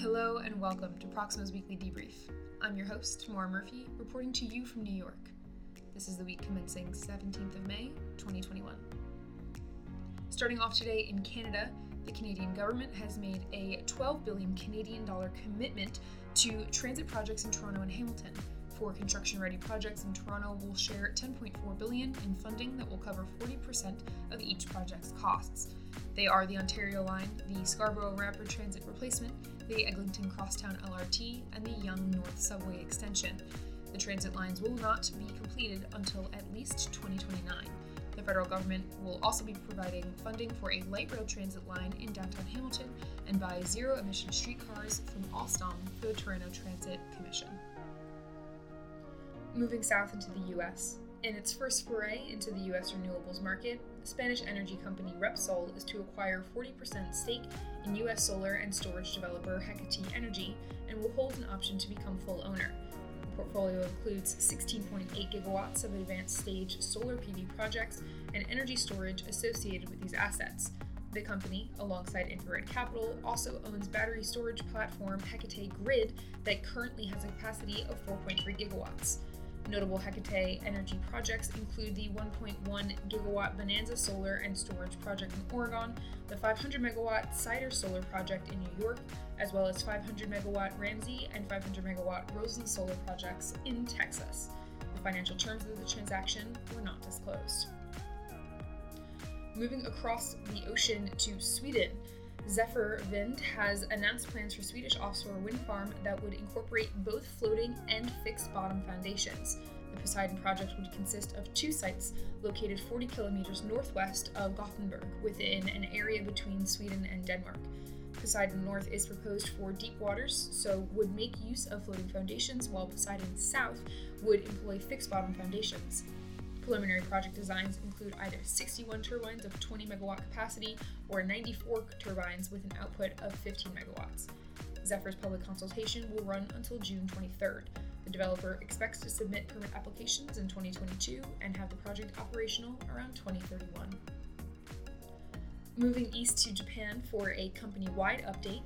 Hello and welcome to Proxima's Weekly Debrief. I'm your host, Maura Murphy, reporting to you from New York. This is the week commencing 17th of May, 2021. Starting off today in Canada, the Canadian government has made a 12 billion Canadian dollar commitment to transit projects in Toronto and Hamilton. For construction-ready projects in Toronto, will share 10.4 billion in funding that will cover 40% of each project's costs. They are the Ontario Line, the Scarborough Rapid Transit Replacement, the Eglinton Crosstown LRT, and the Yonge North Subway Extension. The transit lines will not be completed until at least 2029. The federal government will also be providing funding for a light rail transit line in downtown Hamilton and buy zero emission streetcars from Alstom for the Toronto Transit Commission. Moving south into the US. In its first foray into the US renewables market, Spanish energy company Repsol is to acquire 40% stake in US solar and storage developer Hecate Energy and will hold an option to become full owner. The portfolio includes 16.8 gigawatts of advanced stage solar PV projects and energy storage associated with these assets. The company, alongside Infrared Capital, also owns battery storage platform Hecate Grid that currently has a capacity of 4.3 gigawatts. Notable Hecate energy projects include the 1.1 gigawatt Bonanza Solar and Storage project in Oregon, the 500 megawatt Cider Solar project in New York, as well as 500 megawatt Ramsey and 500 megawatt Rosen Solar projects in Texas. The financial terms of the transaction were not disclosed. Moving across the ocean to Sweden, Zephyr Vind has announced plans for Swedish offshore wind farm that would incorporate both floating and fixed bottom foundations. The Poseidon project would consist of two sites located 40 kilometers northwest of Gothenburg within an area between Sweden and Denmark. Poseidon North is proposed for deep waters, so would make use of floating foundations, while Poseidon South would employ fixed bottom foundations. Preliminary project designs include either 61 turbines of 20 megawatt capacity or 94 turbines with an output of 15 megawatts. Zephyr's public consultation will run until June 23rd. The developer expects to submit permit applications in 2022 and have the project operational around 2031. Moving east to Japan for a company wide update,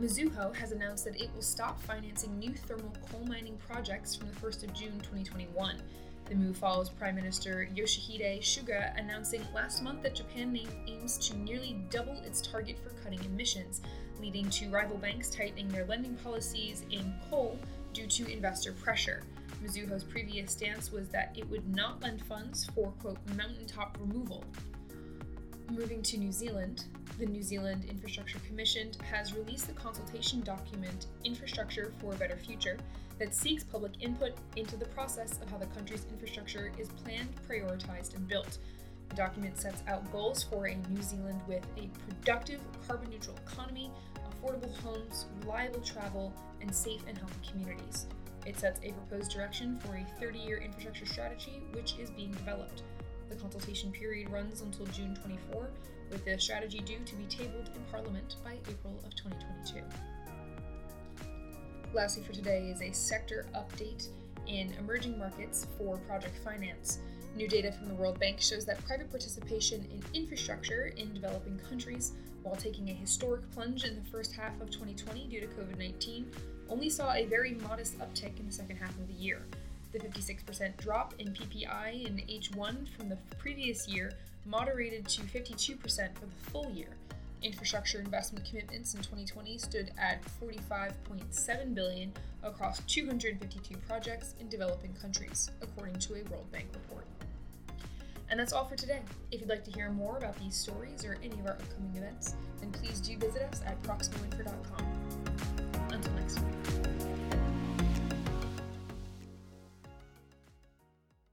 Mizuho has announced that it will stop financing new thermal coal mining projects from the 1st of June 2021. The move follows Prime Minister Yoshihide Suga announcing last month that Japan aims to nearly double its target for cutting emissions, leading to rival banks tightening their lending policies in coal due to investor pressure. Mizuho's previous stance was that it would not lend funds for, quote, mountaintop removal. Moving to New Zealand, the New Zealand Infrastructure Commission has released the consultation document Infrastructure for a Better Future that seeks public input into the process of how the country's infrastructure is planned, prioritized, and built. The document sets out goals for a New Zealand with a productive, carbon neutral economy, affordable homes, reliable travel, and safe and healthy communities. It sets a proposed direction for a 30 year infrastructure strategy, which is being developed. The consultation period runs until June 24, with the strategy due to be tabled in Parliament by April of 2022. Lastly, for today is a sector update in emerging markets for project finance. New data from the World Bank shows that private participation in infrastructure in developing countries, while taking a historic plunge in the first half of 2020 due to COVID 19, only saw a very modest uptick in the second half of the year. The 56% drop in PPI in H1 from the previous year moderated to 52% for the full year. Infrastructure investment commitments in 2020 stood at 45.7 billion across 252 projects in developing countries, according to a World Bank report. And that's all for today. If you'd like to hear more about these stories or any of our upcoming events, then please do visit us at proximainfra.com.